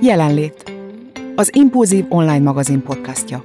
Jelenlét. Az Impulzív online magazin podcastja.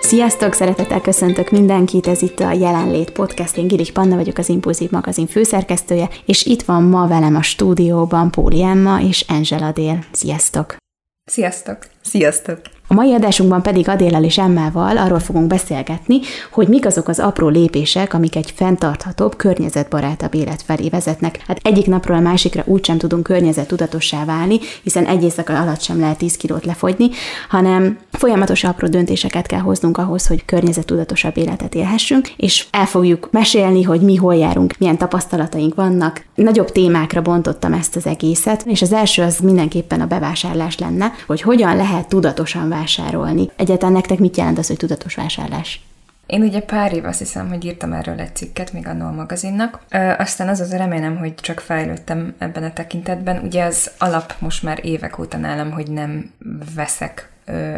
Sziasztok, szeretettel köszöntök mindenkit, ez itt a Jelenlét Podcast, én Girik Panna vagyok, az Impulzív magazin főszerkesztője, és itt van ma velem a stúdióban Póli Emma és Angela Dél. Sziasztok! Sziasztok! Sziasztok! A mai adásunkban pedig Adélel és Emmával arról fogunk beszélgetni, hogy mik azok az apró lépések, amik egy fenntarthatóbb, környezetbarátabb élet felé vezetnek. Hát egyik napról a másikra úgysem tudunk környezettudatossá válni, hiszen egy éjszaka alatt sem lehet 10 kilót lefogyni, hanem folyamatos apró döntéseket kell hoznunk ahhoz, hogy környezettudatosabb életet élhessünk, és el fogjuk mesélni, hogy mi hol járunk, milyen tapasztalataink vannak. Nagyobb témákra bontottam ezt az egészet, és az első az mindenképpen a bevásárlás lenne, hogy hogyan lehet tudatosan vásárolni. Egyáltalán nektek mit jelent az, hogy tudatos vásárlás? Én ugye pár év azt hiszem, hogy írtam erről egy cikket, még annól a magazinnak. Ö, aztán az az remélem, hogy csak fejlődtem ebben a tekintetben. Ugye az alap most már évek óta nálam, hogy nem veszek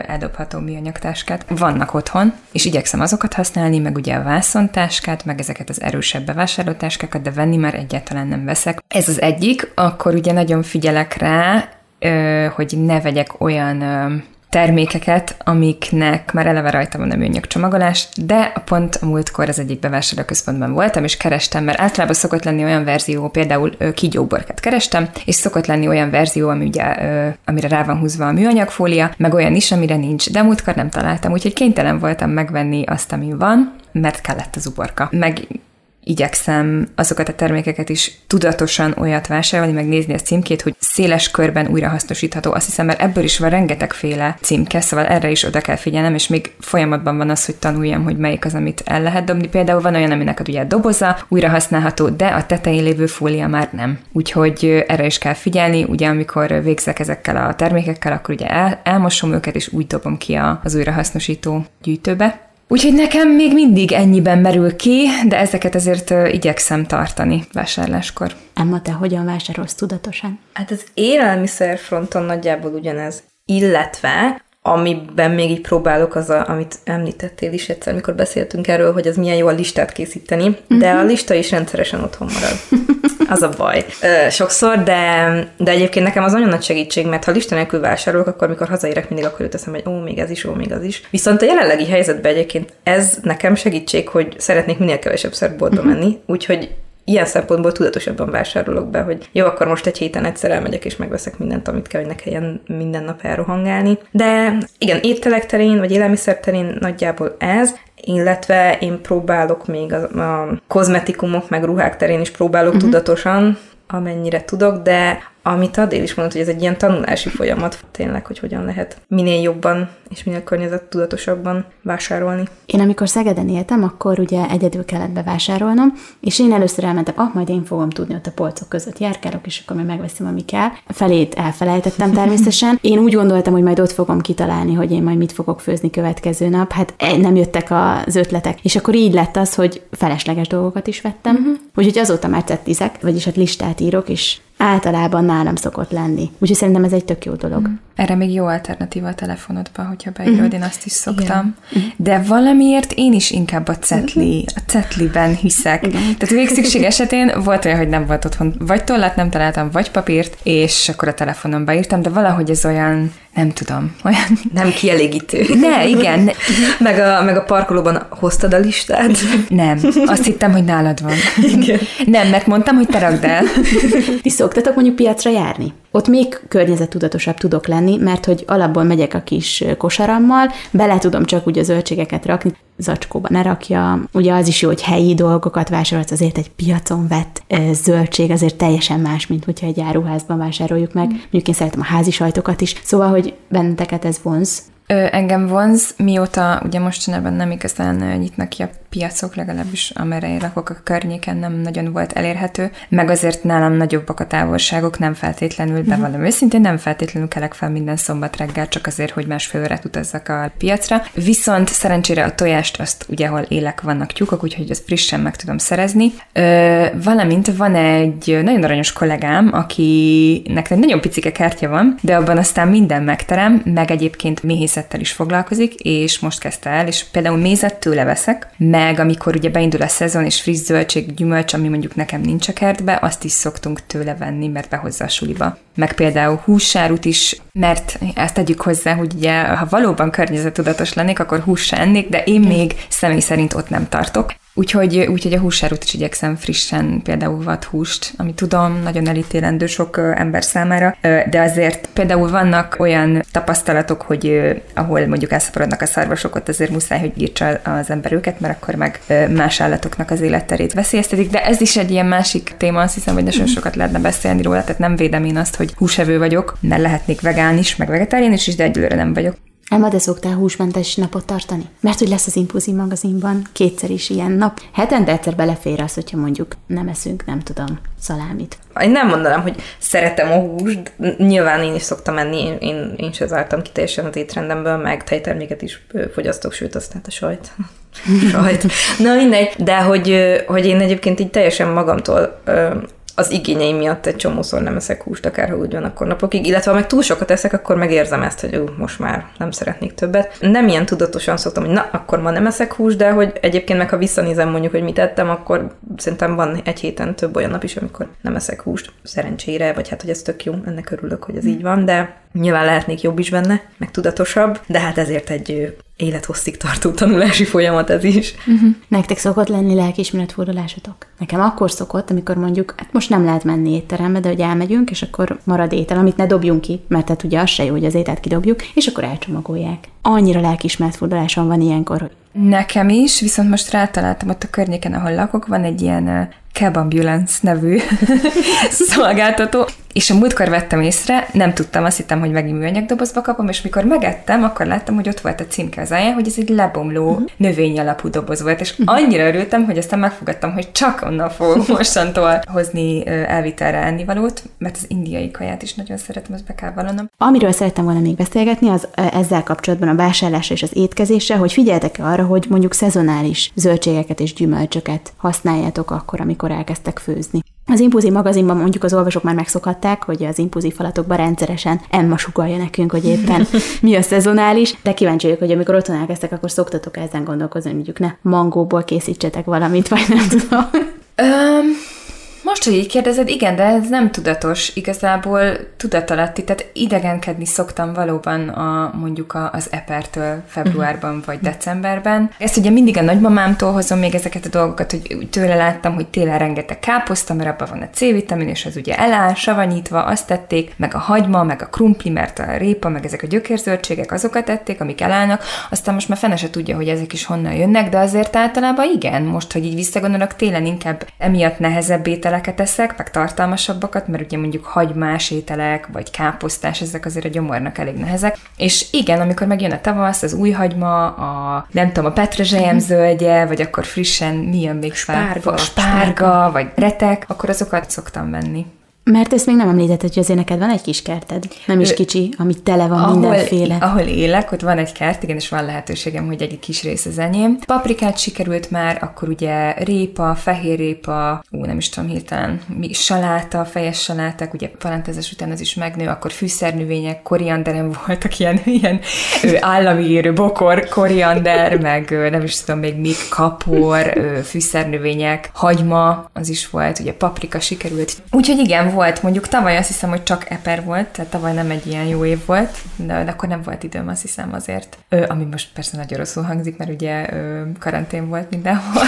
eldobható műanyagtáskát. Vannak otthon, és igyekszem azokat használni, meg ugye a vászontáskát, meg ezeket az erősebb bevásárlótáskákat, de venni már egyáltalán nem veszek. Ez az egyik, akkor ugye nagyon figyelek rá, hogy ne vegyek olyan termékeket, amiknek már eleve rajta van a műanyag csomagolás, de a pont a múltkor az egyik bevásárlóközpontban voltam, és kerestem, mert általában szokott lenni olyan verzió, például kígyóborkat kerestem, és szokott lenni olyan verzió, ami ugye, amire rá van húzva a műanyagfólia, meg olyan is, amire nincs, de múltkor nem találtam, úgyhogy kénytelen voltam megvenni azt, ami van, mert kellett az uborka. Meg igyekszem azokat a termékeket is tudatosan olyat vásárolni, megnézni a címkét, hogy széles körben újrahasznosítható. Azt hiszem, mert ebből is van rengetegféle címke, szóval erre is oda kell figyelnem, és még folyamatban van az, hogy tanuljam, hogy melyik az, amit el lehet dobni. Például van olyan, aminek ugye doboza, újra használható, de a tetején lévő fólia már nem. Úgyhogy erre is kell figyelni, ugye amikor végzek ezekkel a termékekkel, akkor ugye el, elmosom őket, és úgy dobom ki az újrahasznosító gyűjtőbe. Úgyhogy nekem még mindig ennyiben merül ki, de ezeket azért igyekszem tartani vásárláskor. Emma, te hogyan vásárolsz tudatosan? Hát az élelmiszer fronton nagyjából ugyanez. Illetve amiben még így próbálok, az, a, amit említettél is egyszer, amikor beszéltünk erről, hogy az milyen jó a listát készíteni, uh-huh. de a lista is rendszeresen otthon marad. Az a baj. Sokszor, de, de egyébként nekem az nagyon nagy segítség, mert ha lista nélkül vásárolok, akkor mikor hazaérek, mindig akkor jut eszem, hogy ó, még ez is, ó, még az is. Viszont a jelenlegi helyzetben egyébként ez nekem segítség, hogy szeretnék minél kevesebb boltba uh-huh. menni, úgyhogy ilyen szempontból tudatosabban vásárolok be, hogy jó, akkor most egy héten egyszer elmegyek és megveszek mindent, amit kell, hogy ne kelljen minden nap elrohangálni. De igen, ételek terén, vagy élelmiszer terén nagyjából ez, illetve én próbálok még a, a kozmetikumok, meg ruhák terén is próbálok uh-huh. tudatosan, amennyire tudok, de amit Adél is mondott, hogy ez egy ilyen tanulási folyamat tényleg, hogy hogyan lehet minél jobban és minél környezettudatosabban vásárolni. Én amikor Szegeden éltem, akkor ugye egyedül kellett bevásárolnom, és én először elmentem, ah, majd én fogom tudni, ott a polcok között járkálok, és akkor majd megveszem, ami kell. Felét elfelejtettem természetesen. Én úgy gondoltam, hogy majd ott fogom kitalálni, hogy én majd mit fogok főzni következő nap. Hát e, nem jöttek az ötletek. És akkor így lett az, hogy felesleges dolgokat is vettem. Uh-huh. Úgyhogy azóta már tettizek, vagyis hát listát írok, és általában nálam szokott lenni. Úgyhogy szerintem ez egy tök jó dolog. Mm. Erre még jó alternatíva a telefonodban, hogyha beírod, mm. én azt is szoktam. Igen. De valamiért én is inkább a cetli, a cetliben hiszek. Igen. Tehát végszükség esetén volt olyan, hogy nem volt otthon vagy tollat, nem találtam, vagy papírt, és akkor a telefonon beírtam, de valahogy ez olyan nem tudom, olyan... Nem kielégítő. Ne, igen. meg, a, meg a parkolóban hoztad a listát? Nem. Azt hittem, hogy nálad van. Igen. Nem, mert mondtam, hogy te rakd el. Ti szoktatok mondjuk piacra járni? Ott még környezettudatosabb tudok lenni, mert hogy alapból megyek a kis kosarammal, bele tudom csak úgy a zöldségeket rakni, zacskóba ne rakja. Ugye az is jó, hogy helyi dolgokat vásárolsz, azért egy piacon vett zöldség azért teljesen más, mint hogyha egy áruházban vásároljuk meg. Mondjuk én szeretem a házi sajtokat is, szóval, hogy benneteket ez vonz. Ö, engem vonz, mióta ugye mostanában nem igazán nyitnak ki a piacok, legalábbis amerre én lakok a környéken nem nagyon volt elérhető, meg azért nálam nagyobbak a távolságok, nem feltétlenül, de valami őszintén nem feltétlenül kelek fel minden szombat reggel, csak azért, hogy másfél órát utazzak a piacra. Viszont szerencsére a tojást azt ugye, ahol élek, vannak tyúkok, úgyhogy ezt frissen meg tudom szerezni. Ö, valamint van egy nagyon aranyos kollégám, akinek egy nagyon picike kártya van, de abban aztán minden megterem, meg egyébként méhészettel is foglalkozik, és most kezdte el, és például mézet tőle veszek, meg amikor ugye beindul a szezon, és friss zöldség, gyümölcs, ami mondjuk nekem nincs a kertbe, azt is szoktunk tőle venni, mert behozza a suliba. Meg például hússárut is, mert ezt tegyük hozzá, hogy ugye, ha valóban környezetudatos lennék, akkor hús ennék, de én még személy szerint ott nem tartok. Úgyhogy, úgyhogy a húsárut is igyekszem frissen, például vad húst, ami tudom, nagyon elítélendő sok ember számára, de azért például vannak olyan tapasztalatok, hogy ahol mondjuk elszaporodnak a szarvasok, ott azért muszáj, hogy írtsa az ember őket, mert akkor meg más állatoknak az életterét veszélyeztetik, de ez is egy ilyen másik téma, azt hiszem, hogy nagyon mhm. sokat lehetne beszélni róla, tehát nem védem én azt, hogy húsevő vagyok, mert lehetnék vegán is, meg vegetáriánus is, de egyelőre nem vagyok. Emma, de szoktál húsmentes napot tartani? Mert hogy lesz az Impulzív magazinban kétszer is ilyen nap. Hetente egyszer belefér az, hogyha mondjuk nem eszünk, nem tudom, szalámit. Én nem mondanám, hogy szeretem a húst, nyilván én is szoktam menni, én, én, én sem zártam ki teljesen az étrendemből, meg tejterméket is fogyasztok, sőt, aztán a sajt. sajt. Na mindegy, de hogy, hogy én egyébként így teljesen magamtól az igényeim miatt egy csomószor nem eszek húst, akár ha úgy van, akkor napokig, illetve ha meg túl sokat eszek, akkor megérzem ezt, hogy ú, most már nem szeretnék többet. Nem ilyen tudatosan szoktam, hogy na, akkor ma nem eszek húst, de hogy egyébként meg ha visszanézem mondjuk, hogy mit ettem, akkor szerintem van egy héten több olyan nap is, amikor nem eszek húst, szerencsére, vagy hát, hogy ez tök jó, ennek örülök, hogy ez így van, de nyilván lehetnék jobb is benne, meg tudatosabb, de hát ezért egy élethosszig tartó tanulási folyamat ez is. Uh-huh. Nektek szokott lenni lelkiismeretfordulásotok? Nekem akkor szokott, amikor mondjuk, hát most nem lehet menni étterembe, de hogy elmegyünk, és akkor marad étel, amit ne dobjunk ki, mert hát ugye az se jó, hogy az ételt kidobjuk, és akkor elcsomagolják. Annyira lelkiismeretfordulásom van ilyenkor, hogy Nekem is, viszont most rátaláltam ott a környéken, ahol lakok, van egy ilyen Cab Ambulance nevű szolgáltató, és a múltkor vettem észre, nem tudtam, azt hittem, hogy megint műanyagdobozba kapom, és mikor megettem, akkor láttam, hogy ott volt a címke az alján, hogy ez egy lebomló uh-huh. növény alapú doboz volt, és uh-huh. annyira örültem, hogy aztán megfogadtam, hogy csak onnan fogok mostantól hozni elvitelre ennivalót, mert az indiai kaját is nagyon szeretem, azt be kell vallanom. Amiről szerettem volna még beszélgetni, az ezzel kapcsolatban a vásárlásra és az étkezésre, hogy figyeltek arra, hogy mondjuk szezonális zöldségeket és gyümölcsöket használjátok akkor, amikor elkezdtek főzni. Az Impulzív magazinban mondjuk az olvasók már megszokhatták, hogy az Impulzív falatokban rendszeresen Emma sugalja nekünk, hogy éppen mi a szezonális, de kíváncsi vagyok, hogy amikor otthon elkezdtek, akkor szoktatok ezen gondolkozni, hogy mondjuk ne mangóból készítsetek valamit, vagy nem tudom. Um, most, hogy így kérdezed, igen, de ez nem tudatos, igazából tudatalatti, tehát idegenkedni szoktam valóban a, mondjuk a, az epertől februárban uh-huh. vagy decemberben. Ezt ugye mindig a nagymamámtól hozom még ezeket a dolgokat, hogy tőle láttam, hogy télen rengeteg káposzta, mert abban van a C-vitamin, és az ugye eláll, savanyítva, azt tették, meg a hagyma, meg a krumpli, mert a répa, meg ezek a gyökérzöldségek, azokat tették, amik elállnak. Aztán most már fene se tudja, hogy ezek is honnan jönnek, de azért általában igen, most, hogy így visszagondolok, télen inkább emiatt nehezebb ételek ételeket eszek, meg tartalmasabbakat, mert ugye mondjuk hagymás ételek, vagy káposztás, ezek azért a gyomornak elég nehezek. És igen, amikor megjön a tavasz, az új hagyma, a nem tudom, a petrezselyem mhm. zöldje, vagy akkor frissen milyen még spárga, spárga, vagy retek, akkor azokat szoktam venni. Mert ezt még nem említetted, hogy azért neked van egy kis kerted, nem is kicsi, ami tele van ahol, mindenféle. Ahol élek, ott van egy kert, igen, és van lehetőségem, hogy egy kis rész az enyém. Paprikát sikerült már, akkor ugye répa, fehér répa, ú, nem is tudom hirtelen, mi, saláta, fejes saláták, ugye parantezes után az is megnő, akkor fűszernövények, korianderem voltak ilyen, ilyen állami érő, bokor, koriander, meg nem is tudom még mik, kapor, fűszernövények, hagyma, az is volt, ugye paprika sikerült. Úgyhogy igen, volt. Mondjuk tavaly azt hiszem, hogy csak eper volt, tehát tavaly nem egy ilyen jó év volt, de, de akkor nem volt időm, azt hiszem azért. Ö, ami most persze nagyon rosszul hangzik, mert ugye ö, karantén volt mindenhol.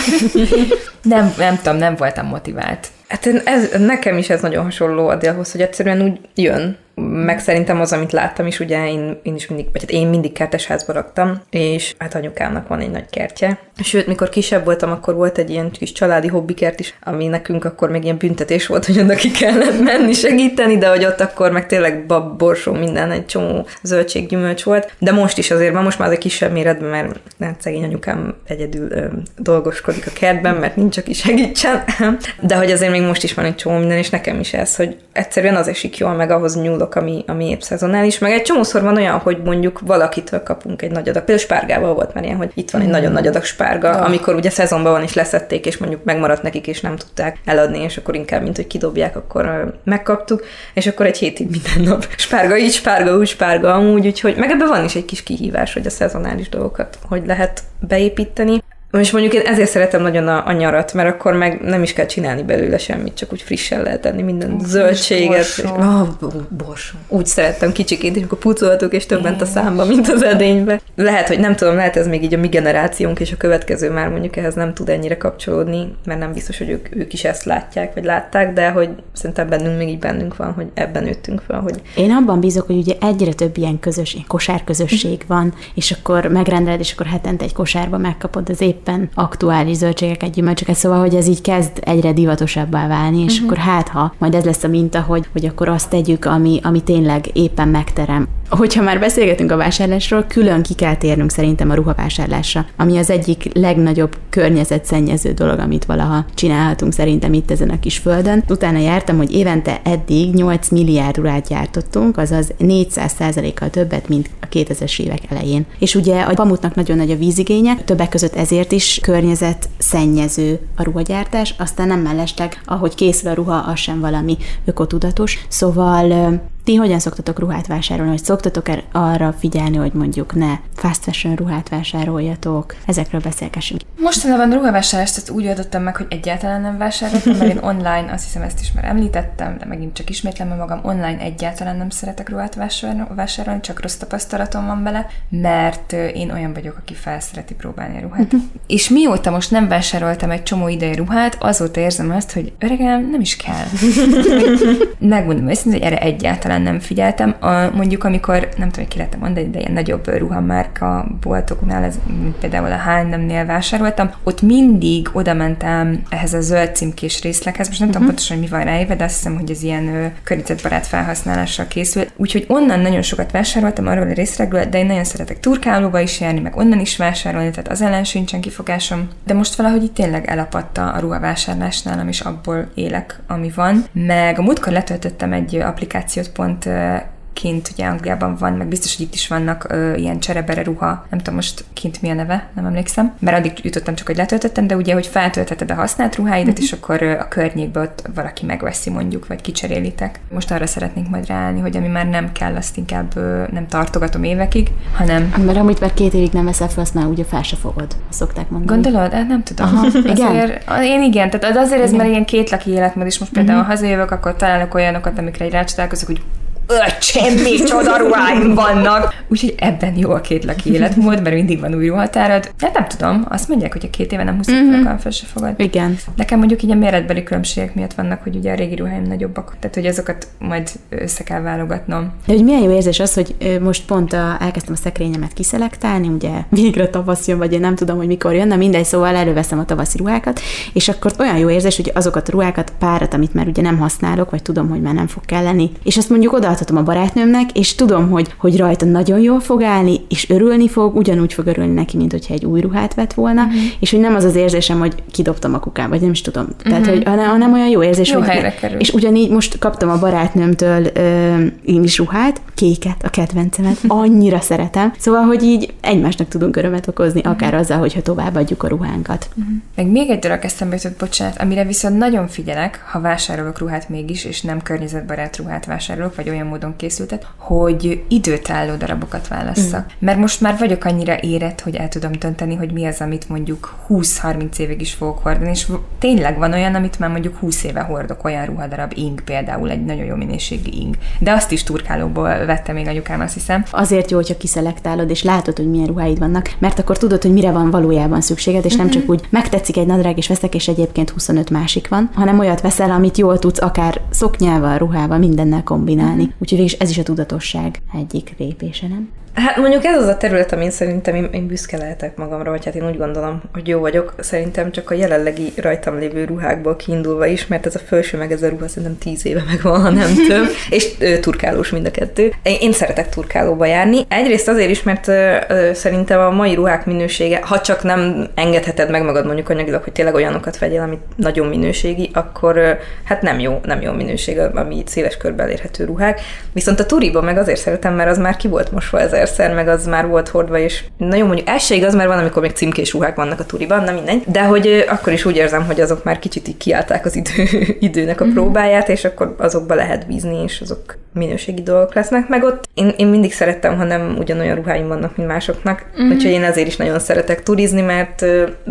nem, nem tudom, nem voltam motivált. Hát ez, nekem is ez nagyon hasonló Adélhoz, hogy egyszerűen úgy jön, meg szerintem az, amit láttam is, ugye én, én is mindig, vagy hát én mindig kertesházba raktam, és hát anyukámnak van egy nagy kertje. Sőt, mikor kisebb voltam, akkor volt egy ilyen kis családi hobbikert is, ami nekünk akkor még ilyen büntetés volt, hogy oda ki kellett menni segíteni, de hogy ott akkor meg tényleg bab, borsó, minden, egy csomó zöldség, gyümölcs volt. De most is azért van, most már az egy kisebb méretben, mert hát szegény anyukám egyedül ö, dolgoskodik a kertben, mert nincs, aki segítsen. De hogy azért még most is van egy csomó minden, és nekem is ez, hogy egyszerűen az esik jól, meg ahhoz nyúlok, ami, ami épp szezonális, meg egy csomószor van olyan, hogy mondjuk valakitől kapunk egy nagy adag. Például spárgával volt már ilyen, hogy itt van egy mm. nagyon nagy adag spárga, ja. amikor ugye szezonban van és leszették, és mondjuk megmaradt nekik, és nem tudták eladni, és akkor inkább, mint hogy kidobják, akkor megkaptuk, és akkor egy hétig minden nap spárga így, spárga úgy, spárga amúgy, úgyhogy meg ebben van is egy kis kihívás, hogy a szezonális dolgokat hogy lehet beépíteni. És mondjuk én ezért szeretem nagyon a, a nyarat, mert akkor meg nem is kell csinálni belőle semmit, csak úgy frissen lehet tenni minden uh, zöldséget. Borsó. És, oh, borsó. Úgy szerettem kicsikét, és akkor pucoltuk, és több ment a számba, mint az edénybe. Lehet, hogy nem tudom, lehet ez még így a mi generációnk, és a következő már mondjuk ehhez nem tud ennyire kapcsolódni, mert nem biztos, hogy ők, ők is ezt látják, vagy látták, de hogy szerintem bennünk még így bennünk van, hogy ebben nőttünk fel, hogy... Én abban bízok, hogy ugye egyre több ilyen közös, kosárközösség van, és akkor megrendeled, és akkor hetente egy kosárba megkapod az éppen aktuális zöldségeket, gyümölcsöket, szóval, hogy ez így kezd egyre divatosabbá válni, és uh-huh. akkor hát, ha majd ez lesz a minta, hogy, hogy akkor azt tegyük, ami, ami tényleg éppen megterem Hogyha már beszélgetünk a vásárlásról, külön ki kell térnünk szerintem a ruhavásárlásra, ami az egyik legnagyobb környezetszennyező dolog, amit valaha csinálhatunk szerintem itt ezen a kis földön. Utána jártam, hogy évente eddig 8 milliárd ruhát gyártottunk, azaz 400% kal többet, mint a 2000-es évek elején. És ugye a pamutnak nagyon nagy a vízigénye, többek között ezért is környezetszennyező a ruhagyártás, aztán nem mellesleg, ahogy készül a ruha, az sem valami ökotudatos. Szóval ti hogyan szoktatok ruhát vásárolni, hogy szoktatok er arra figyelni, hogy mondjuk ne fast fashion ruhát vásároljatok? Ezekről beszélgessünk. Mostanában ruhavásárlást ezt úgy adottam meg, hogy egyáltalán nem vásároltam, mert én online, azt hiszem ezt is már említettem, de megint csak ismétlem magam, online egyáltalán nem szeretek ruhát vásárolni, csak rossz tapasztalatom van vele, mert én olyan vagyok, aki felszereti próbálni a ruhát. Uh-huh. És mióta most nem vásároltam egy csomó ideje ruhát, azóta érzem azt, hogy öregem, nem is kell. Megmondom őszintén, hogy erre egyáltalán egyáltalán nem figyeltem. A, mondjuk, amikor, nem tudom, ki lehetem mondani, de ilyen nagyobb ruhamárka boltoknál, ez, például a H&M-nél vásároltam, ott mindig oda mentem ehhez a zöld címkés részleghez, most nem uh-huh. tudom mhm. pontosan, hogy mi van ráéve, de azt hiszem, hogy ez ilyen ö, környezetbarát felhasználással készült. Úgyhogy onnan nagyon sokat vásároltam arról a részlegről, de én nagyon szeretek turkálóba is járni, meg onnan is vásárolni, tehát az ellen sincsen kifogásom. De most valahogy itt tényleg elapadta a ruhavásárlás nálam, és abból élek, ami van. Meg a múltkor letöltöttem egy applikációt pont pont kint ugye Angliában van, meg biztos, hogy itt is vannak ö, ilyen cserebere ruha, nem tudom most kint mi a neve, nem emlékszem, mert addig jutottam csak, hogy letöltöttem, de ugye, hogy feltöltheted a használt ruháidat, uh-huh. és akkor ö, a környékbe ott valaki megveszi mondjuk, vagy kicserélitek. Most arra szeretnénk majd ráállni, hogy ami már nem kell, azt inkább ö, nem tartogatom évekig, hanem... Mert amit már két évig nem veszel fel, azt már ugye fel se fogod, szokták mondani. Gondolod? Hát nem tudom. Aha, igen? Azért, én igen, tehát azért ez igen. már ilyen kétlaki életmód, és most például uh-huh. hazajövök, akkor találok olyanokat, amikre egy rácsodálkozok, hogy öcsém, micsoda ruháim vannak. Úgyhogy ebben jó a két laki életmód, mert mindig van új ruhatárad. Hát nem tudom, azt mondják, hogy a két éve nem húztak mm-hmm. fel, se fogad. Igen. Nekem mondjuk így a méretbeli különbségek miatt vannak, hogy ugye a régi ruháim nagyobbak. Tehát, hogy azokat majd össze kell válogatnom. De hogy milyen jó érzés az, hogy most pont a, elkezdtem a szekrényemet kiszelektálni, ugye végre tavasz jön, vagy én nem tudom, hogy mikor jön, na mindegy, szóval előveszem a tavaszi ruhákat, és akkor olyan jó érzés, hogy azokat a ruhákat, párat, amit már ugye nem használok, vagy tudom, hogy már nem fog kelleni, és azt mondjuk oda átadhatom a barátnőmnek, és tudom, hogy, hogy rajta nagyon jól fog állni, és örülni fog, ugyanúgy fog örülni neki, mint hogyha egy új ruhát vett volna, uh-huh. és hogy nem az az érzésem, hogy kidobtam a kukába, vagy nem is tudom. Uh-huh. Tehát, hogy hanem olyan jó érzés, jó hogy kerül. és ugyanígy most kaptam a barátnőmtől ö, én is ruhát, kéket, a kedvencemet, annyira szeretem. Szóval, hogy így egymásnak tudunk örömet okozni, uh-huh. akár azzal, hogyha továbbadjuk a ruhánkat. Uh-huh. Meg még egy dolog eszembe jutott, bocsánat, amire viszont nagyon figyelek, ha vásárolok ruhát mégis, és nem környezetbarát ruhát vásárolok, vagy olyan módon készültet, hogy időtálló darabokat válasszak. Mm. Mert most már vagyok annyira érett, hogy el tudom dönteni, hogy mi az, amit mondjuk 20-30 évig is fogok hordani, és tényleg van olyan, amit már mondjuk 20 éve hordok, olyan ruhadarab, ing például, egy nagyon jó minőségi ing. De azt is turkálóból vette még anyukám, azt hiszem. Azért jó, hogyha kiszelektálod, és látod, hogy milyen ruháid vannak, mert akkor tudod, hogy mire van valójában szükséged, és mm-hmm. nem mhm. csak úgy megtetszik egy nadrág, és veszek, és egyébként 25 másik van, hanem olyat veszel, amit jól tudsz akár szoknyával, ruhával, mindennel kombinálni. Mm-hmm. Úgyhogy ez is a tudatosság egyik lépése, nem? Hát mondjuk ez az a terület, amin szerintem én, én büszke lehetek magamra, vagy hát én úgy gondolom, hogy jó vagyok. Szerintem csak a jelenlegi rajtam lévő ruhákból kiindulva is, mert ez a felső meg ez a ruha szerintem tíz éve megvan, ha nem több, és ö, turkálós mind a kettő. Én, én szeretek turkálóba járni. Egyrészt azért is, mert ö, ö, szerintem a mai ruhák minősége, ha csak nem engedheted meg magad mondjuk anyagilag, hogy tényleg olyanokat vegyél, amit nagyon minőségi, akkor ö, hát nem jó, nem jó minőség, ami széles körbe elérhető ruhák. Viszont a turiba meg azért szeretem, mert az már ki volt mosva ezer ezerszer, meg az már volt hordva, és nagyon mondjuk ez se igaz, mert van, amikor még címkés ruhák vannak a turiban, na mindegy. De hogy akkor is úgy érzem, hogy azok már kicsit így kiállták az idő, időnek a mhm. próbáját, és akkor azokba lehet bízni, és azok minőségi dolgok lesznek. Meg ott én, én mindig szerettem, ha nem ugyanolyan ruháim vannak, mint másoknak. Mm-hmm. Úgyhogy én ezért is nagyon szeretek turizni, mert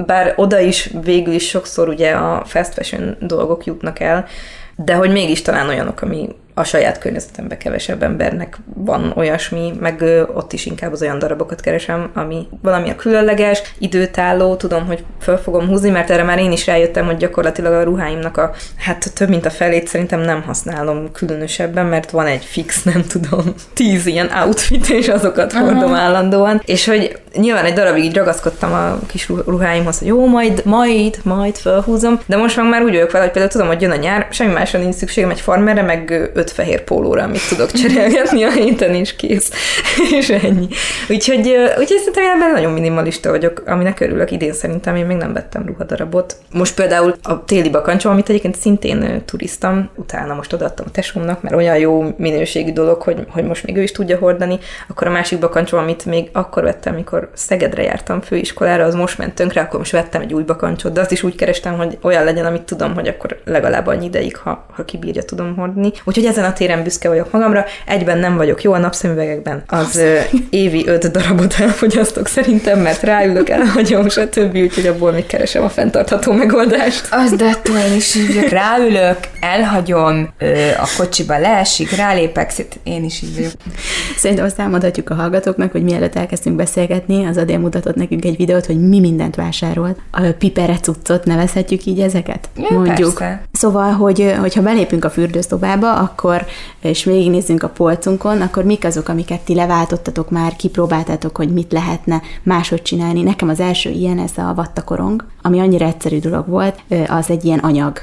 bár oda is végül is sokszor ugye a fast fashion dolgok jutnak el, de hogy mégis talán olyanok, ami a saját környezetemben kevesebb embernek van olyasmi, meg ott is inkább az olyan darabokat keresem, ami valami a különleges, időtálló, tudom, hogy föl fogom húzni, mert erre már én is rájöttem, hogy gyakorlatilag a ruháimnak a, hát több mint a felét szerintem nem használom különösebben, mert van egy fix, nem tudom, tíz ilyen outfit, és azokat hordom állandóan, és hogy nyilván egy darabig így ragaszkodtam a kis ruháimhoz, hogy jó, majd, majd, majd felhúzom, de most már úgy vagyok vele, hogy például tudom, hogy jön a nyár, semmi másra nincs szükségem egy farmerre, meg öt fehér pólóra, amit tudok cserélgetni a héten, is kész. és ennyi. Úgyhogy, úgyhogy szerintem ebben nagyon minimalista vagyok, aminek örülök. Idén szerintem én még nem vettem ruhadarabot. Most például a téli bakancsom, amit egyébként szintén turiztam, utána most odaadtam a tesómnak, mert olyan jó minőségű dolog, hogy, hogy most még ő is tudja hordani. Akkor a másik bakancsom, amit még akkor vettem, amikor Szegedre jártam főiskolára, az most ment tönkre, akkor most vettem egy új bakancsot, de azt is úgy kerestem, hogy olyan legyen, amit tudom, hogy akkor legalább annyi ideig, ha, ha kibírja, tudom hordani. Úgyhogy ezen a téren büszke vagyok magamra, egyben nem vagyok jó a napszemüvegekben. Az ö, évi öt darabot elfogyasztok szerintem, mert ráülök, elhagyom, stb. Úgyhogy abból még keresem a fenntartható megoldást. Az de én is így. Ráülök, elhagyom, ö, a kocsiba leesik, rálépek, én is így vagyok. Szerintem azt elmondhatjuk a hallgatóknak, hogy mielőtt elkezdtünk beszélgetni, az Adél mutatott nekünk egy videót, hogy mi mindent vásárolt. A pipere cuccot nevezhetjük így ezeket? Ja, Mondjuk. Persze. Szóval, hogy, hogyha belépünk a fürdőszobába, akkor és végignézzünk a polcunkon, akkor mik azok, amiket ti leváltottatok már, kipróbáltátok, hogy mit lehetne máshogy csinálni. Nekem az első ilyen, ez a vattakorong, ami annyira egyszerű dolog volt, az egy ilyen anyag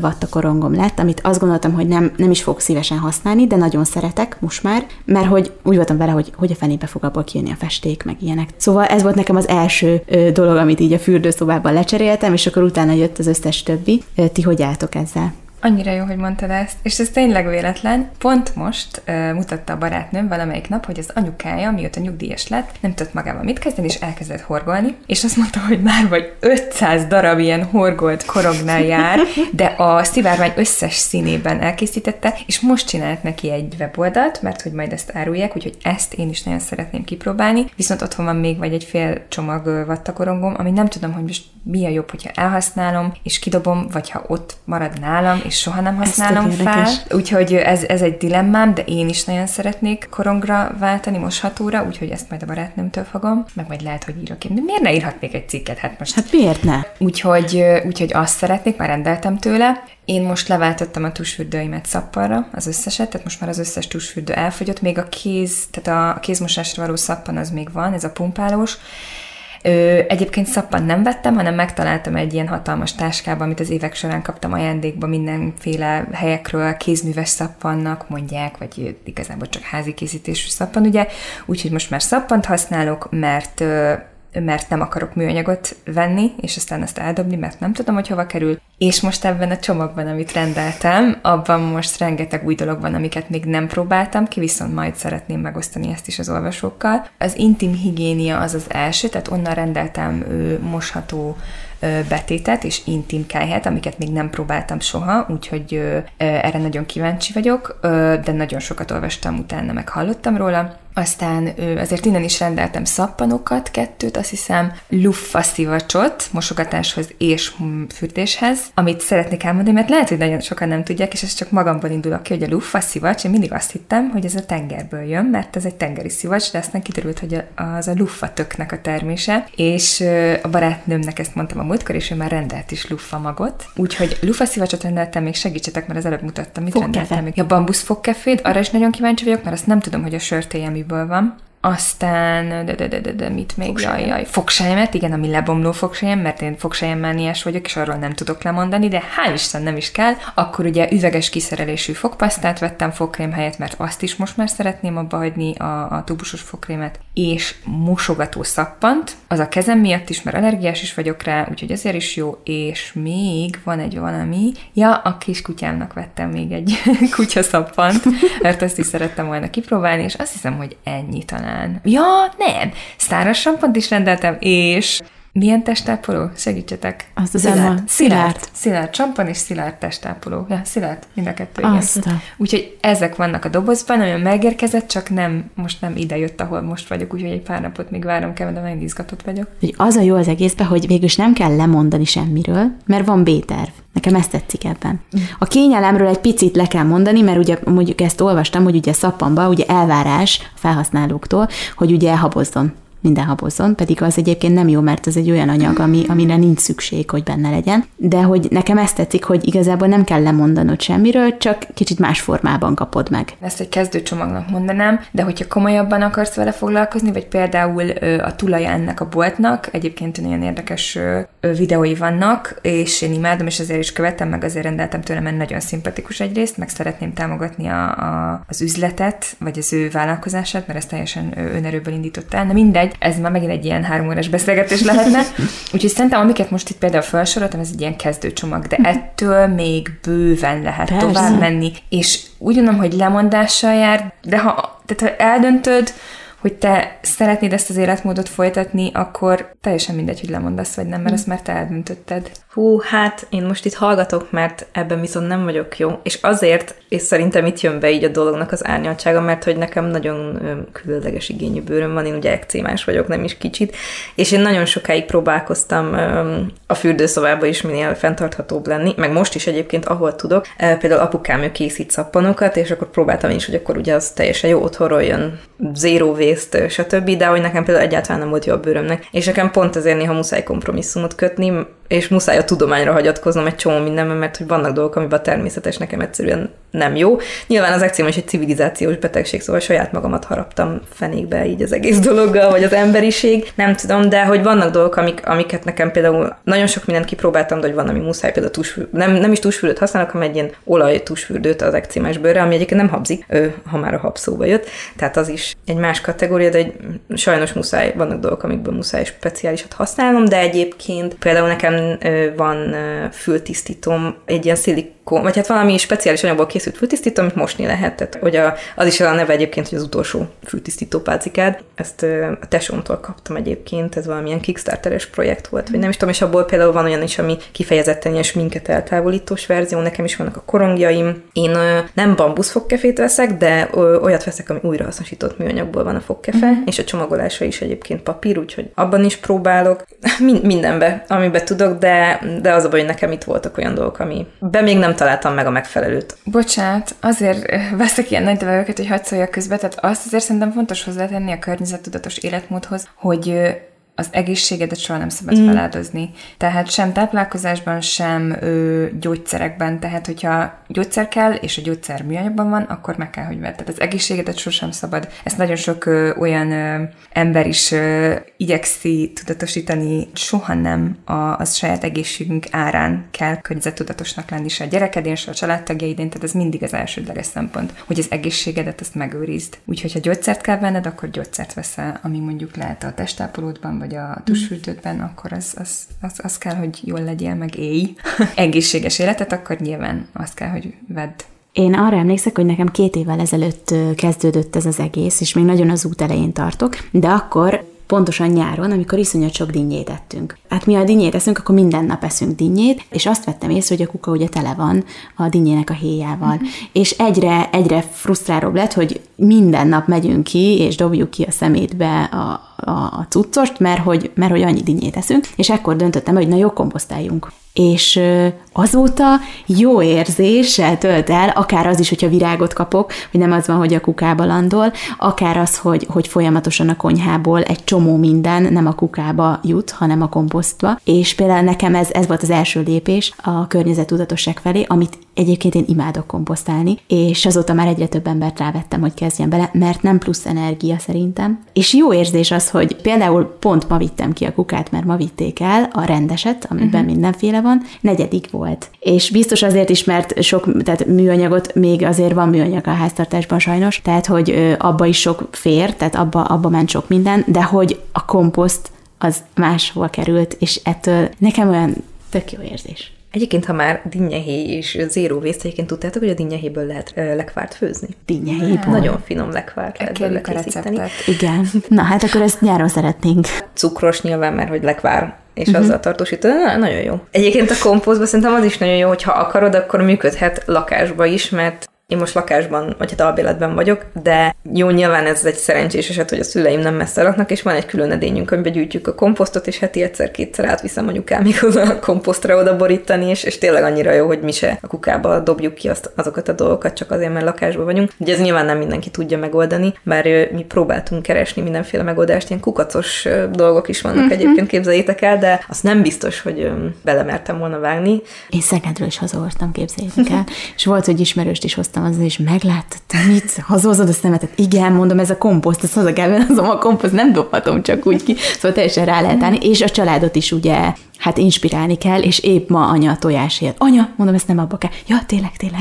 vattakorongom lett, amit azt gondoltam, hogy nem, nem is fogok szívesen használni, de nagyon szeretek most már, mert hogy úgy voltam vele, hogy hogy a fenébe fog abból kijönni a festék, meg ilyenek. Szóval ez volt nekem az első dolog, amit így a fürdőszobában lecseréltem, és akkor utána jött az összes többi. Ti hogy álltok ezzel? Annyira jó, hogy mondtad ezt, és ez tényleg véletlen. Pont most uh, mutatta a barátnőm valamelyik nap, hogy az anyukája, mióta nyugdíjas lett, nem tudott magával mit kezdeni, és elkezdett horgolni, és azt mondta, hogy már vagy 500 darab ilyen horgolt korognál jár, de a szivárvány összes színében elkészítette, és most csinált neki egy weboldalt, mert hogy majd ezt árulják, úgyhogy ezt én is nagyon szeretném kipróbálni. Viszont otthon van még vagy egy fél csomag vattakorongom, ami nem tudom, hogy most mi a jobb, hogyha elhasználom, és kidobom, vagy ha ott marad nálam, és soha nem használom fel. Úgyhogy ez, ez egy dilemmám, de én is nagyon szeretnék korongra váltani, moshatóra, úgyhogy ezt majd a barátnőmtől fogom, meg majd lehet, hogy írok én. De miért ne írhatnék egy cikket? Hát most... Hát miért ne? Úgyhogy, úgyhogy azt szeretnék, már rendeltem tőle. Én most leváltottam a tusfürdőimet szappanra, az összeset, tehát most már az összes tusfürdő elfogyott, még a kéz, tehát a kézmosásra való szappan az még van, ez a pumpálós, Ö, egyébként szappan nem vettem, hanem megtaláltam egy ilyen hatalmas táskában, amit az évek során kaptam ajándékba mindenféle helyekről, kézműves szappannak mondják, vagy igazából csak házi készítésű szappan, ugye, úgyhogy most már szappant használok, mert mert nem akarok műanyagot venni, és aztán ezt eldobni, mert nem tudom, hogy hova kerül. És most ebben a csomagban, amit rendeltem, abban most rengeteg új dolog van, amiket még nem próbáltam ki, viszont majd szeretném megosztani ezt is az olvasókkal. Az intim higiénia az az első, tehát onnan rendeltem mosható betétet és intim kájhet, amiket még nem próbáltam soha, úgyhogy erre nagyon kíváncsi vagyok, de nagyon sokat olvastam utána, meg hallottam róla. Aztán azért innen is rendeltem szappanokat, kettőt, azt hiszem, luffa szivacsot mosogatáshoz és fürdéshez, amit szeretnék elmondani, mert lehet, hogy nagyon sokan nem tudják, és ez csak magamból indulok ki, hogy a luffa szivacs, én mindig azt hittem, hogy ez a tengerből jön, mert ez egy tengeri szivacs, de aztán kiderült, hogy az a luffa töknek a termése, és a barátnőmnek ezt mondtam a múltkor, és ő már rendelt is luffa magot, úgyhogy luffa szivacsot rendeltem, még segítsetek, mert az előbb mutattam, mit fogkefe. rendeltem még. Ja, bambusz fogkefét, arra is nagyon kíváncsi vagyok, mert azt nem tudom, hogy a sörtéje miből van. Aztán, de, de, de, de, de mit még? Jaj, jaj, fogsájemet, igen, ami lebomló fogsájem, mert én fogsajemmániás vagyok, és arról nem tudok lemondani, de hál' Isten nem is kell. Akkor ugye üveges kiszerelésű fogpasztát vettem fogkrém helyett, mert azt is most már szeretném abba hagyni, a, a tubusos fogkrémet, és mosogató szappant, az a kezem miatt is, mert allergiás is vagyok rá, úgyhogy ezért is jó, és még van egy valami, ja, a kis kutyámnak vettem még egy kutyaszappant, mert azt is szerettem volna kipróbálni, és azt hiszem, hogy ennyi talán talán. Ja, nem. Száraz sampont is rendeltem, és milyen testápoló? Segítsetek. Azt az szilárd. Emma. Szilárd. Szilárd csampon és szilárd testápoló. Ja, szilárd. Mind a kettő. igen. Úgyhogy ezek vannak a dobozban, olyan megérkezett, csak nem, most nem ide jött, ahol most vagyok, úgyhogy egy pár napot még várom kell, de nagyon izgatott vagyok. Hogy az a jó az egészben, hogy végülis nem kell lemondani semmiről, mert van B-terv. Nekem ezt tetszik ebben. A kényelemről egy picit le kell mondani, mert ugye mondjuk ezt olvastam, hogy ugye szappanba ugye elvárás a felhasználóktól, hogy ugye elhabozzon minden habozzon, pedig az egyébként nem jó, mert ez egy olyan anyag, ami, amire nincs szükség, hogy benne legyen. De hogy nekem ezt tetszik, hogy igazából nem kell lemondanod semmiről, csak kicsit más formában kapod meg. Ezt egy kezdőcsomagnak mondanám, de hogyha komolyabban akarsz vele foglalkozni, vagy például a tulaja ennek a boltnak, egyébként nagyon érdekes videói vannak, és én imádom, és ezért is követem, meg azért rendeltem tőle, mert nagyon szimpatikus egyrészt, meg szeretném támogatni a, a, az üzletet, vagy az ő vállalkozását, mert ezt teljesen önerőből indította el. Na mindegy, ez már megint egy ilyen három órás beszélgetés lehetne. Úgyhogy szerintem, amiket most itt például felsoroltam, ez egy ilyen kezdőcsomag, de ettől még bőven lehet Persze. tovább menni, és úgy gondolom, hogy lemondással jár, de ha, tehát ha eldöntöd, hogy te szeretnéd ezt az életmódot folytatni, akkor teljesen mindegy, hogy lemondasz vagy nem, mert ezt már te eldöntötted. Hú, hát én most itt hallgatok, mert ebben viszont nem vagyok jó, és azért, és szerintem itt jön be így a dolognak az árnyaltsága, mert hogy nekem nagyon különleges igényű bőröm van, én ugye ekcémás vagyok, nem is kicsit, és én nagyon sokáig próbálkoztam a fürdőszobába is minél fenntarthatóbb lenni, meg most is egyébként, ahol tudok. Például apukám ő készít szappanokat, és akkor próbáltam is, hogy akkor ugye az teljesen jó, otthonról jön zero waste, ö, stb., de hogy nekem például egyáltalán nem volt jó bőrömnek, és nekem pont ezért néha muszáj kompromisszumot kötni, és muszáj a tudományra hagyatkoznom egy csomó mindenben, mert hogy vannak dolgok, amiben a természetes nekem egyszerűen nem jó. Nyilván az ekcéma is egy civilizációs betegség, szóval saját magamat haraptam fenékbe így az egész dologgal, vagy az emberiség, nem tudom, de hogy vannak dolgok, amik, amiket nekem például nagyon sok mindent kipróbáltam, de hogy van, ami muszáj, például tusfű, nem, nem is tusfürdőt használok, hanem egy ilyen olaj tusfürdőt az ekcémás bőrre, ami egyébként nem habzik, ő, ha már a hab szóba jött, tehát az is egy más kategória, de egy, sajnos muszáj, vannak dolgok, amikből muszáj speciálisat használnom, de egyébként például nekem van fültisztítóm, egy ilyen szilikon, vagy hát valami speciális anyagból készült fültisztító, amit mosni lehet. Tehát, hogy a, az is a neve egyébként, hogy az utolsó fültisztító pálcikád. Ezt a tesómtól kaptam egyébként, ez valamilyen Kickstarteres projekt volt, vagy nem is tudom, és abból például van olyan is, ami kifejezetten ilyen sminket eltávolítós verzió, nekem is vannak a korongjaim. Én nem bambusz fogkefét veszek, de olyat veszek, ami újrahasznosított műanyagból van a fogkefe, mm. és a csomagolása is egyébként papír, úgyhogy abban is próbálok. Min- mindenbe, amiben tudok, de, de az a baj, hogy nekem itt voltak olyan dolgok, ami be még nem találtam meg a megfelelőt. Bocsánat, azért ö, veszek ilyen nagy devevőket, hogy hagyd szóljak közbe, tehát azt azért szerintem fontos hozzátenni a környezettudatos életmódhoz, hogy ö, az egészségedet soha nem szabad mm. feláldozni. Tehát sem táplálkozásban, sem ö, gyógyszerekben. Tehát, hogyha gyógyszer kell, és a gyógyszer műanyagban van, akkor meg kell, hogy vedd. Tehát az egészségedet sosem szabad. Ezt nagyon sok ö, olyan ö, ember is ö, igyekszi tudatosítani, soha nem a, az saját egészségünk árán kell környezettudatosnak lenni, se a gyerekedén, se a családtagjaidén, tehát ez mindig az elsődleges szempont, hogy az egészségedet azt megőrizd. Úgyhogy ha gyógyszert kell venned, akkor gyógyszert veszel, ami mondjuk lehet a testápolódban, vagy a tusfürdődben, akkor az, az, az, az kell, hogy jól legyél, meg élj egészséges életet, akkor nyilván azt kell, hogy vedd. Én arra emlékszek, hogy nekem két évvel ezelőtt kezdődött ez az egész, és még nagyon az út elején tartok, de akkor pontosan nyáron, amikor iszonyat sok dinnyét ettünk. Hát mi a dinnyét eszünk, akkor minden nap eszünk dinnyét, és azt vettem észre, hogy a kuka ugye tele van a dinnyének a héjával. Mm-hmm. És egyre, egyre frusztrálóbb lett, hogy minden nap megyünk ki, és dobjuk ki a szemétbe a, a, a cuccost, mert hogy, mert hogy annyi dinnyét eszünk, és ekkor döntöttem, hogy na jó, komposztáljunk. És azóta jó érzéssel tölt el, akár az is, hogyha virágot kapok, hogy nem az van, hogy a kukába landol, akár az, hogy, hogy folyamatosan a konyhából egy csomó minden nem a kukába jut, hanem a komposztba. És például nekem ez, ez volt az első lépés a környezetudatosság felé, amit egyébként én imádok komposztálni, és azóta már egyre több embert rávettem, hogy kezdjen bele, mert nem plusz energia szerintem. És jó érzés az, hogy például pont ma vittem ki a kukát, mert ma vitték el a rendeset, amiben uh-huh. mindenféle van, negyedik volt. És biztos azért is, mert sok, tehát műanyagot, még azért van műanyag a háztartásban sajnos, tehát hogy abba is sok fér, tehát abba, abba ment sok minden, de hogy a komposzt az máshol került, és ettől nekem olyan tök jó érzés. Egyébként, ha már dinnyehéj és zéró vészt, egyébként tudtátok, hogy a dinnyehéből lehet ö, lekvárt főzni? Dinnyehéből. Nagyon finom lekvárt lehet Kérjük a készíteni. receptet. Igen. Na hát akkor ezt nyáron szeretnénk. Cukros nyilván, mert hogy lekvár és uh-huh. azzal tartósítani, na, nagyon jó. Egyébként a komposztban szerintem az is nagyon jó, hogy ha akarod, akkor működhet lakásba is, mert én most lakásban, vagy hát albéletben vagyok, de jó, nyilván ez egy szerencsés eset, hogy a szüleim nem messze laknak, és van egy külön edényünk, amiben gyűjtjük a komposztot, és heti egyszer-kétszer átviszem anyukámikhoz a komposztra oda borítani, és, és tényleg annyira jó, hogy mi se a kukába dobjuk ki azt, azokat a dolgokat, csak azért, mert lakásban vagyunk. Ugye ez nyilván nem mindenki tudja megoldani, bár mi próbáltunk keresni mindenféle megoldást, ilyen kukacos dolgok is vannak uh-huh. egyébként, képzeljétek el, de azt nem biztos, hogy belemertem volna vágni. Én Szegedről is hazahoztam, képzeljétek el. és volt, hogy ismerőst is hoztam az, és meglátta, te mit, hazahozod a szemetet? Igen, mondom, ez a komposzt, ez haza kell vennem, a komposzt nem dobhatom csak úgy ki. Szóval teljesen rá lehet állni, és a családot is ugye hát inspirálni kell, és épp ma anya a tojásért. Anya, mondom, ezt nem abba kell. Ja, tényleg, tényleg.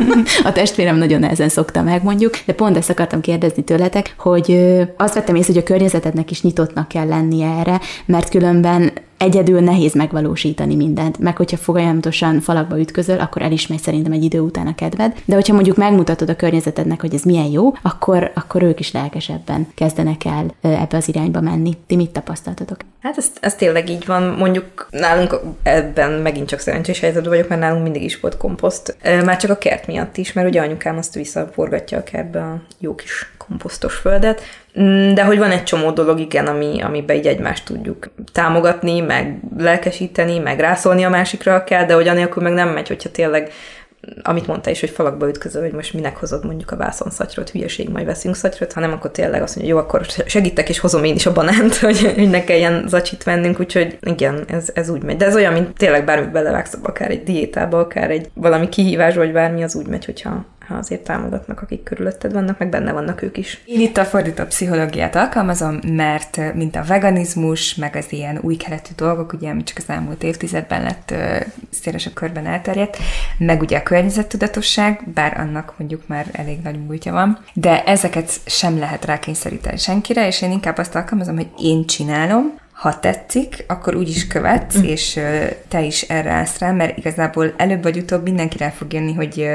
a testvérem nagyon nehezen szokta meg, mondjuk, de pont ezt akartam kérdezni tőletek, hogy azt vettem észre, hogy a környezetednek is nyitottnak kell lennie erre, mert különben egyedül nehéz megvalósítani mindent, meg hogyha folyamatosan falakba ütközöl, akkor el is megy szerintem egy idő után a kedved, de hogyha mondjuk megmutatod a környezetednek, hogy ez milyen jó, akkor, akkor ők is lelkesebben kezdenek el ebbe az irányba menni. Ti mit tapasztaltatok? Hát ez, ez tényleg így van. Mondjuk nálunk ebben megint csak szerencsés helyzetben vagyok, mert nálunk mindig is volt komposzt. Már csak a kert miatt is, mert ugye anyukám azt visszaforgatja a kertbe a jó kis komposztos földet. Mm, De hogy van egy csomó dolog, igen, ami, amiben így egymást tudjuk támogatni, meg lelkesíteni, meg rászólni a másikra kell, de hogy anélkül meg nem megy, hogyha tényleg amit mondta is, hogy falakba ütközöl, hogy most minek hozod mondjuk a vászonszatyrot, hülyeség, majd veszünk szatyrot, hanem akkor tényleg azt mondja, jó, akkor segítek, és hozom én is a banánt, hogy, hogy ne kelljen zacsit vennünk, úgyhogy igen, ez, ez úgy megy. De ez olyan, mint tényleg bármit belevágsz, akár egy diétába, akár egy valami kihívás, vagy bármi, az úgy megy, hogyha ha azért támogatnak, akik körülötted vannak, meg benne vannak ők is. Én itt a fordított pszichológiát alkalmazom, mert mint a veganizmus, meg az ilyen új keletű dolgok, ugye, ami csak az elmúlt évtizedben lett szélesebb körben elterjedt, meg ugye a környezettudatosság, bár annak mondjuk már elég nagy múltja van, de ezeket sem lehet rákényszeríteni senkire, és én inkább azt alkalmazom, hogy én csinálom, ha tetszik, akkor úgy is követsz, és ö, te is erre állsz rá, mert igazából előbb vagy utóbb mindenki rá fog jönni, hogy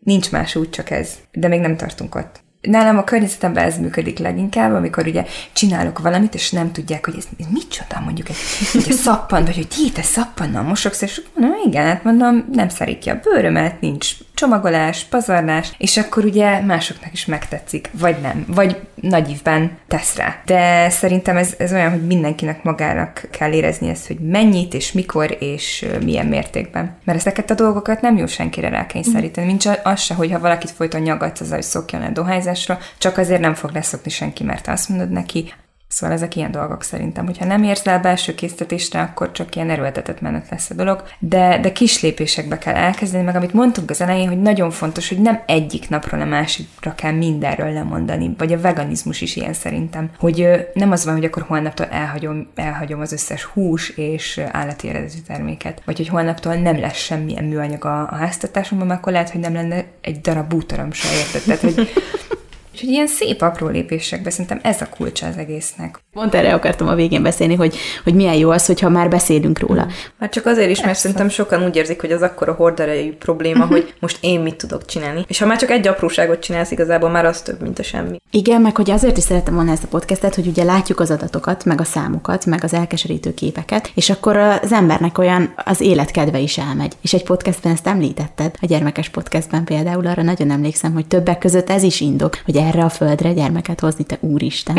nincs más út, csak ez. De még nem tartunk ott. Nálam a környezetemben ez működik leginkább, amikor ugye csinálok valamit, és nem tudják, hogy ez, ez micsoda, mondjuk egy, egy szappan, vagy hogy ti te szappannal mosogsz, és mondom, igen, hát mondom, nem szarítja a bőrömet, nincs csomagolás, pazarlás, és akkor ugye másoknak is megtetszik, vagy nem, vagy nagy ívben tesz rá. De szerintem ez, ez olyan, hogy mindenkinek magának kell érezni ezt, hogy mennyit, és mikor, és milyen mértékben. Mert ezeket a dolgokat nem jó senkire rákényszeríteni, mint se- az se, hogy ha valakit folyton nyagatsz az, hogy szokjon el dohányzásra, csak azért nem fog leszokni senki, mert azt mondod neki, Szóval ezek ilyen dolgok szerintem. Hogyha nem érsz el belső késztetésre, akkor csak ilyen erőltetett menet lesz a dolog. De, de kis lépésekbe kell elkezdeni, meg amit mondtunk az elején, hogy nagyon fontos, hogy nem egyik napról a másikra kell mindenről lemondani, vagy a veganizmus is ilyen szerintem. Hogy nem az van, hogy akkor holnaptól elhagyom, elhagyom az összes hús és állati eredetű terméket, vagy hogy holnaptól nem lesz semmilyen műanyag a, a háztartásomban, akkor lehet, hogy nem lenne egy darab bútorom se, érted? Tehát, hogy Úgyhogy ilyen szép apró lépésekben szerintem ez a kulcsa az egésznek. Pont erre akartam a végén beszélni, hogy, hogy milyen jó az, hogyha már beszélünk róla. Már csak azért is, mert szerintem sokan úgy érzik, hogy az akkora horderejű probléma, hogy most én mit tudok csinálni. És ha már csak egy apróságot csinálsz, igazából már az több, mint a semmi. Igen, meg hogy azért is szerettem volna ezt a podcastet, hogy ugye látjuk az adatokat, meg a számokat, meg az elkeserítő képeket, és akkor az embernek olyan az életkedve is elmegy. És egy podcastben ezt említetted, a gyermekes podcastben például arra nagyon emlékszem, hogy többek között ez is indok, hogy erre a földre gyermeket hozni, te úristen.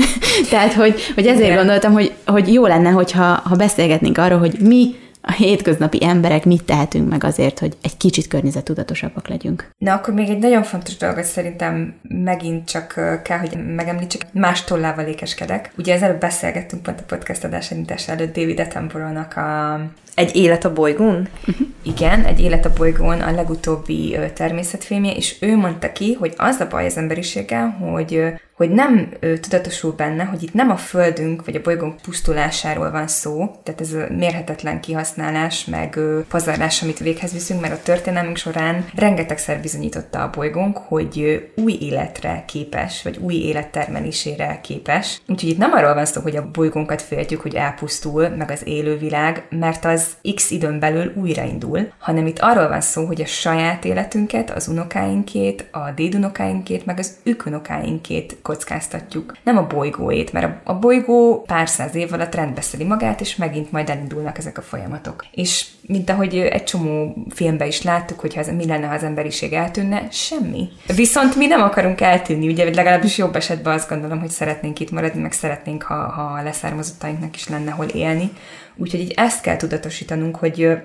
Tehát, hogy, hogy ezért Igen. gondoltam, hogy, hogy jó lenne, hogyha ha beszélgetnénk arról, hogy mi a hétköznapi emberek mit tehetünk meg azért, hogy egy kicsit környezettudatosabbak legyünk. Na, akkor még egy nagyon fontos dolgot szerintem megint csak kell, hogy megemlítsek. Más tollával ékeskedek. Ugye az előbb beszélgettünk pont a podcast adás előtt David Attenborough-nak a Egy élet a bolygón? igen, egy élet a bolygón a legutóbbi természetfilmje, és ő mondta ki, hogy az a baj az emberiséggel, hogy hogy nem ö, tudatosul benne, hogy itt nem a Földünk vagy a bolygónk pusztulásáról van szó, tehát ez a mérhetetlen kihasználás, meg ö, pazarlás, amit véghez viszünk, mert a történelmünk során rengetegszer bizonyította a bolygónk, hogy ö, új életre képes, vagy új élettermelésére képes. Úgyhogy itt nem arról van szó, hogy a bolygónkat féltjük, hogy elpusztul, meg az élővilág, mert az x időn belül újraindul, hanem itt arról van szó, hogy a saját életünket, az unokáinkét, a dédunokáinkét, meg az ükunokáinkét kockáztatjuk, nem a bolygóét, mert a, a bolygó pár száz év alatt rendbeszeli magát, és megint majd elindulnak ezek a folyamatok. És mint ahogy egy csomó filmben is láttuk, hogy ez, mi lenne, ha az emberiség eltűnne, semmi. Viszont mi nem akarunk eltűnni, ugye legalábbis jobb esetben azt gondolom, hogy szeretnénk itt maradni, meg szeretnénk, ha, ha a leszármazottainknak is lenne hol élni. Úgyhogy így ezt kell tudatosítanunk, hogy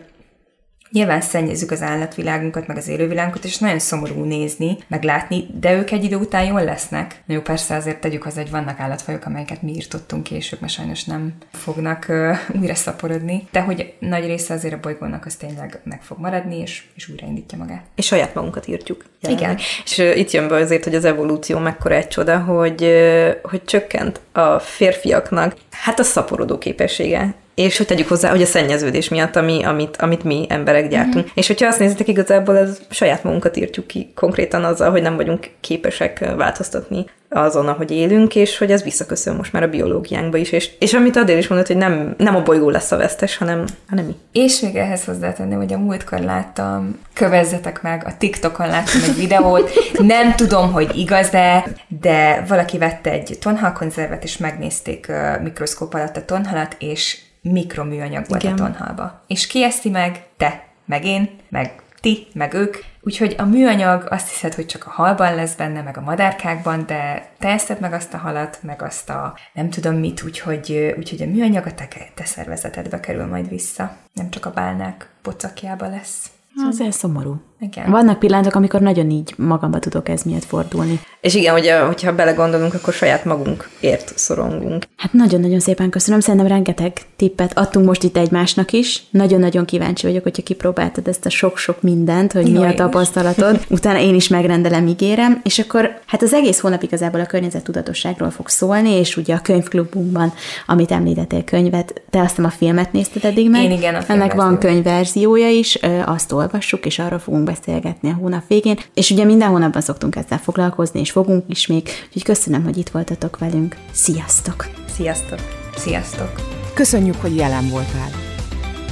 Nyilván szennyezzük az állatvilágunkat, meg az élővilágunkat, és nagyon szomorú nézni, meg látni, de ők egy idő után jól lesznek. Na jó, persze azért tegyük hozzá, hogy vannak állatfajok, amelyeket mi írtottunk később, mert sajnos nem fognak uh, újra szaporodni, de hogy nagy része azért a bolygónak az tényleg meg fog maradni, és, és újraindítja magát. És saját magunkat írtjuk. Jelenleg. Igen. És uh, itt jön be azért, hogy az evolúció mekkora egy csoda, hogy, uh, hogy csökkent a férfiaknak hát a szaporodó képessége és hogy tegyük hozzá, hogy a szennyeződés miatt, ami, amit, amit mi emberek gyártunk. Mm-hmm. És hogyha azt nézitek, igazából ez saját magunkat írtjuk ki konkrétan azzal, hogy nem vagyunk képesek változtatni azon, ahogy élünk, és hogy ez visszaköszön most már a biológiánkba is. És, és amit Adél is mondott, hogy nem, nem a bolygó lesz a vesztes, hanem, hanem mi. És még ehhez hozzátenném, hogy a múltkor láttam, kövezzetek meg, a TikTokon láttam egy videót, nem tudom, hogy igaz-e, de valaki vette egy tonhalkonzervet, és megnézték uh, mikroszkóp alatt a tonhalat, és mikroműanyag volt Igen. a tonhalba. És ki eszi meg? Te, meg én, meg ti, meg ők. Úgyhogy a műanyag azt hiszed, hogy csak a halban lesz benne, meg a madárkákban, de te eszed meg azt a halat, meg azt a nem tudom mit, úgyhogy, úgyhogy a műanyag a te, te szervezetedbe kerül majd vissza. Nem csak a bálnák pocakjába lesz. Azért szomorú. Igen. Vannak pillanatok, amikor nagyon így magamba tudok ez miatt fordulni. És igen, ugye, hogyha belegondolunk, akkor saját magunkért szorongunk. Hát nagyon-nagyon szépen köszönöm, szerintem rengeteg tippet adtunk most itt egymásnak is. Nagyon-nagyon kíváncsi vagyok, hogyha kipróbáltad ezt a sok-sok mindent, hogy mi Jó, a én is. tapasztalatod. Utána én is megrendelem, ígérem. És akkor hát az egész hónap igazából a környezettudatosságról fog szólni, és ugye a könyvklubunkban, amit említettél könyvet, te azt a filmet nézted eddig meg. Én igen, a Ennek van könyvverziója is, azt olvassuk, és arról fogunk beszélgetni a hónap végén. És ugye minden hónapban szoktunk ezzel foglalkozni, és fogunk is még. Úgyhogy köszönöm, hogy itt voltatok velünk. Sziasztok! Sziasztok! Sziasztok! Köszönjük, hogy jelen voltál.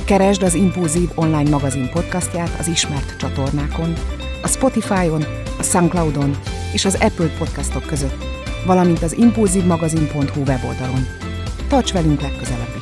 Keresd az Impulzív online magazin podcastját az ismert csatornákon, a Spotify-on, a Soundcloud-on és az Apple podcastok között, valamint az impulzívmagazin.hu weboldalon. Tarts velünk legközelebb!